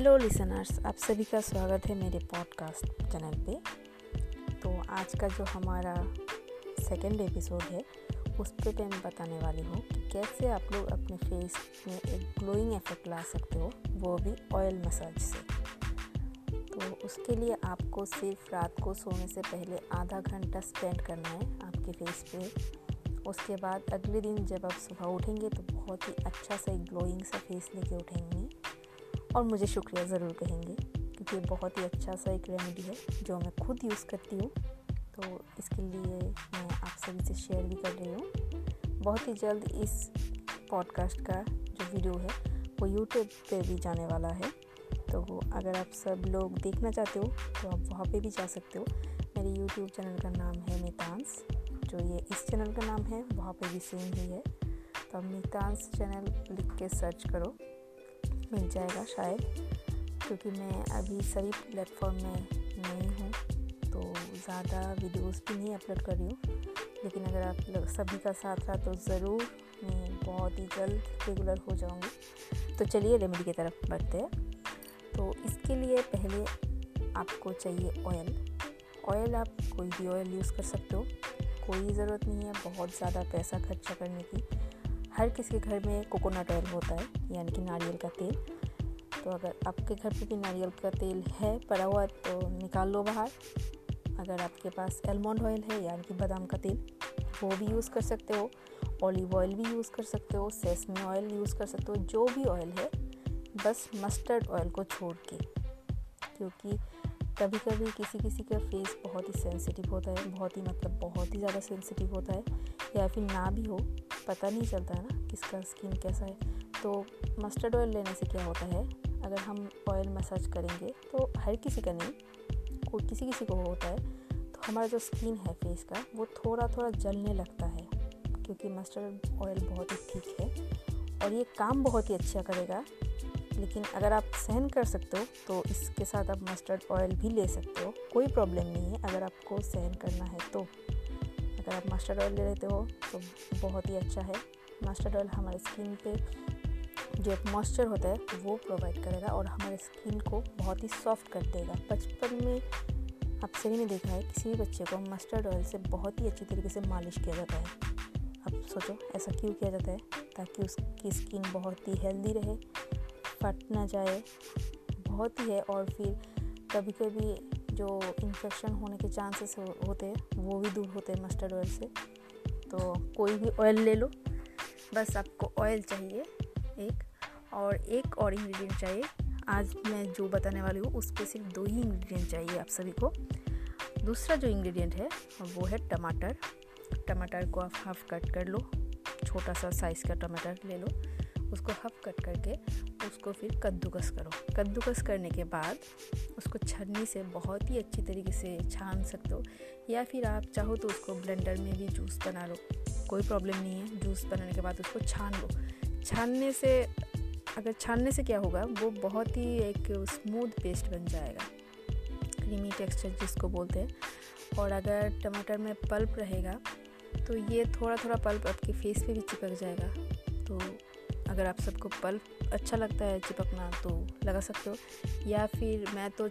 Hello listeners आप सभी का स्वागत है मेरे पॉडकास्ट चैनल पे। तो आज का जो हमारा सेकंड एपिसोड है, उस पर मैं बताने वाली हूँ कि कैसे आप लोग अपने फेस में एक ग्लोइंग इफ़ेक्ट ला सकते हो, वो भी ऑयल मसाज से। तो उसके लिए आपको सिर्फ़ रात को सोने से पहले आधा घंटा स्पेंड करना है आपके फेस पे। उसके बाद अगले दिन जब आप सुबह उठेंगे तो बहुत ही अच्छा सा एक ग्लोइंग सा फेस लेके उठेंगे। और मुझे शुक्रिया ज़रूर कहेंगे, क्योंकि ये बहुत ही अच्छा सा एक रेमेडी है, जो मैं खुद यूज़ करती हूँ। तो इसके लिए मैं आप सभी से शेयर भी कर रही हूँ। बहुत ही जल्द इस पॉडकास्ट का जो वीडियो है, वो यूट्यूब पे भी जाने वाला है। तो अगर आप सब लोग देखना चाहते हो तो आप वहाँ पे भी जा सकते हो। मेरे यूट्यूब चैनल का नाम है मितांस, जो ये इस चैनल का नाम है, वहाँ पे भी सेम ही है। तो आप मितांस चैनल लिख के सर्च करो। मिल जाएगा शायद, क्योंकि मैं अभी सभी प्लेटफॉर्म में नहीं हूँ तो ज़्यादा वीडियोस भी नहीं अपलोड कर रही हूँ। लेकिन अगर आप सभी का साथ रहा तो ज़रूर मैं बहुत ही जल्द रेगुलर हो जाऊँगी। तो चलिए रेमेडी की तरफ़ बढ़ते हैं। तो इसके लिए पहले आपको चाहिए ऑयल ऑयल आप कोई भी ऑयल यूज़ कर सकते हो। कोई ज़रूरत नहीं है, बहुत ज़्यादा पैसा खर्चा करने की। हर किसी के घर में कोकोनट ऑयल होता है, यानी कि नारियल का तेल। तो अगर आपके घर पे भी नारियल का तेल है, पड़ा हुआ तो निकाल लो बाहर। अगर आपके पास एलमंड ऑयल है, यानी कि बादाम का तेल, वो भी यूज़ कर सकते हो। ऑलिव ऑयल भी यूज़ कर सकते हो सेसमी ऑयल यूज़ कर सकते हो, जो भी ऑयल है, बस मस्टर्ड ऑयल को छोड़ के। क्योंकि कभी कभी किसी किसी का फेस बहुत ही सेंसिटिव होता है, बहुत ही मतलब बहुत ही ज़्यादा सेंसिटिव होता है, या फिर ना भी हो पता नहीं चलता है ना किसका स्किन कैसा है। तो मस्टर्ड ऑयल लेने से क्या होता है, अगर हम ऑयल मसाज करेंगे तो हर किसी का नहीं कोई किसी किसी को होता है। तो हमारा जो स्किन है फेस का, वो थोड़ा थोड़ा जलने लगता है, क्योंकि मस्टर्ड ऑयल बहुत ही ठीक है और ये काम बहुत ही अच्छा करेगा। लेकिन अगर आप सहन कर सकते हो तो इसके साथ आप मस्टर्ड ऑयल भी ले सकते हो, कोई प्रॉब्लम नहीं है। अगर आपको सहन करना है तो। अगर आप मस्टर्ड ऑयल ले लेते हो तो बहुत ही अच्छा है। मस्टर्ड ऑयल हमारे स्किन पे जो एक मॉइस्चर होता है, वो प्रोवाइड करेगा और हमारे स्किन को बहुत ही सॉफ्ट कर देगा। बचपन में आप सभी ने देखा है, किसी भी बच्चे को मस्टर्ड ऑयल से बहुत ही अच्छी तरीके से मालिश किया जाता है। अब सोचो, ऐसा क्यों किया जाता है? ताकि उसकी स्किन बहुत ही हेल्दी रहे, फट ना जाए, बहुत ही है। और फिर कभी कभी जो इन्फेक्शन होने के चांसेस हो, होते हैं वो भी दूर होते हैं मस्टर्ड ऑयल से। तो कोई भी ऑयल ले लो। बस आपको ऑयल चाहिए एक। और एक और इंग्रेडिएंट चाहिए। आज मैं जो बताने वाली हूँ उस पर सिर्फ़ दो ही इंग्रेडिएंट चाहिए आप सभी को। दूसरा जो इंग्रेडिएंट है वो है टमाटर। टमाटर को आप हाफ़ कट कर लो। छोटा सा साइज़ का टमाटर ले लो। उसको हफ कट करके उसको फिर कद्दूकस करो। कद्दूकस करने के बाद उसको छन्नी से बहुत ही अच्छी तरीके से छान सकते हो। या फिर आप चाहो तो उसको ब्लेंडर में भी जूस बना लो। कोई प्रॉब्लम नहीं है, जूस बनाने के बाद उसको छान लो। छानने से, अगर छानने से क्या होगा, वो बहुत ही एक स्मूथ पेस्ट बन जाएगा। क्रीमी टेक्सचर जिसको बोलते हैं। और अगर टमाटर में पल्प रहेगा तो ये थोड़ा थोड़ा पल्प आपके फेस पे भी चिपक जाएगा। तो अगर आप सबको पल्प अच्छा लगता है चिपकना तो लगा सकते हो। या फिर मैं तो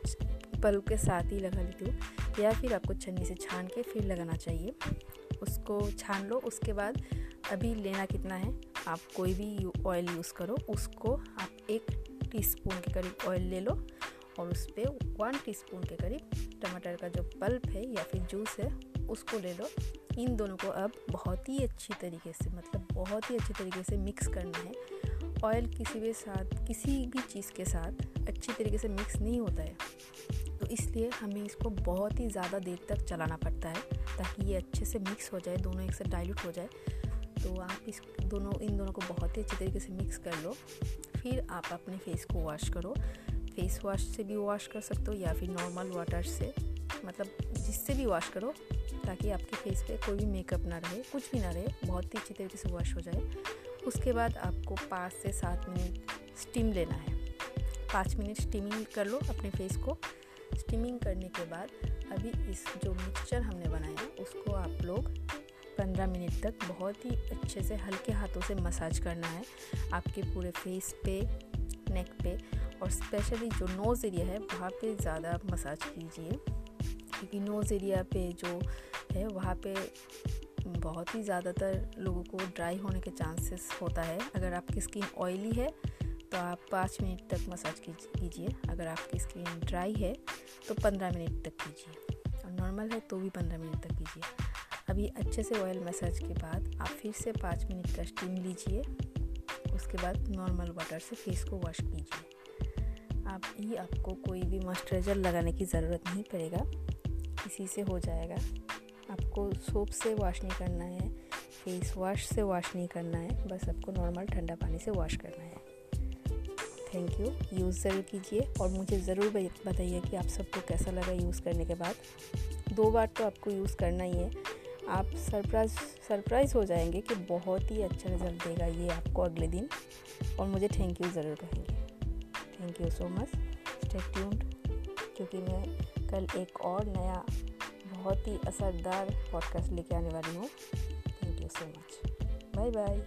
पल्प के साथ ही लगा लेती हूँ। या फिर आपको छन्नी से छान के फिर लगाना चाहिए। उसको छान लो, उसके बाद अभी लेना कितना है, आप कोई भी ऑयल यूज़ करो, उसको आप एक टीस्पून के करीब ऑयल ले लो और उस पर वन टीस्पून के करीब टमाटर का जो पल्प है या फिर जूस है, उसको ले लो। इन दोनों को अब बहुत ही अच्छी तरीके से मतलब बहुत ही अच्छी तरीके से मिक्स करना है। ऑयल किसी भी साथ, किसी भी चीज़ के साथ अच्छी तरीके से मिक्स नहीं होता है। तो इसलिए हमें इसको बहुत ही ज़्यादा देर तक चलाना पड़ता है, ताकि ये अच्छे से मिक्स हो जाए, दोनों एक साथ डाइल्यूट हो जाए। तो आप इस दोनों, इन दोनों को बहुत ही अच्छी तरीके से मिक्स कर लो। फिर आप अपने फेस को वॉश करो। फेस वॉश से भी वॉश कर सकते हो या फिर नॉर्मल वाटर से मतलब जिससे भी वॉश करो। ताकि आपके फेस पे कोई भी मेकअप ना रहे, कुछ भी ना रहे, बहुत ही अच्छी तरीके से वॉश हो जाए। उसके बाद आपको पाँच से सात मिनट स्टीम लेना है। पाँच मिनट स्टीमिंग कर लो अपने फेस को। स्टीमिंग करने के बाद अभी इस जो मिक्सचर हमने बनाया, उसको आप लोग पंद्रह मिनट तक बहुत ही अच्छे से हल्के हाथों से मसाज करना है। आपके पूरे फेस पे नेक पे और स्पेशली जो नोज़ एरिया है, वहाँ पे ज़्यादा मसाज कीजिए। क्योंकि नोज़ एरिया पे जो है, वहाँ पे बहुत ही ज़्यादातर लोगों को ड्राई होने के चांसेस होता है। अगर आपकी स्किन ऑयली है तो आप पाँच मिनट तक मसाज कीजिए। अगर आपकी स्किन ड्राई है तो पंद्रह मिनट तक कीजिए। और नॉर्मल है तो भी पंद्रह मिनट तक कीजिए। अभी अच्छे से ऑयल मसाज के बाद आप फिर से पाँच मिनट का स्टीम लीजिए। उसके बाद नॉर्मल वाटर से फेस को वॉश कीजिए। आप ही आपको कोई भी मॉइस्चराइज़र लगाने की ज़रूरत नहीं पड़ेगा। इसी से हो जाएगा। आपको सोप से वॉश नहीं करना है, फेस वॉश से वॉश नहीं करना है, बस आपको नॉर्मल ठंडा पानी से वॉश करना है। थैंक यू यूज़ ज़रूर कीजिए और मुझे ज़रूर बताइए कि आप सबको कैसा लगा यूज़ करने के बाद। दो बार तो आपको यूज़ करना ही है। आप सरप्राइज़ सरप्राइज़ हो जाएँगे कि बहुत ही अच्छा रिज़ल्ट देगा ये आपको अगले दिन। और मुझे थैंक यू ज़रूर कहेंगे। Thank you so much stay tuned क्योंकि मैं कल एक और नया बहुत ही असरदार पॉडकास्ट लेके आने वाली हूँ। Thank you so much bye bye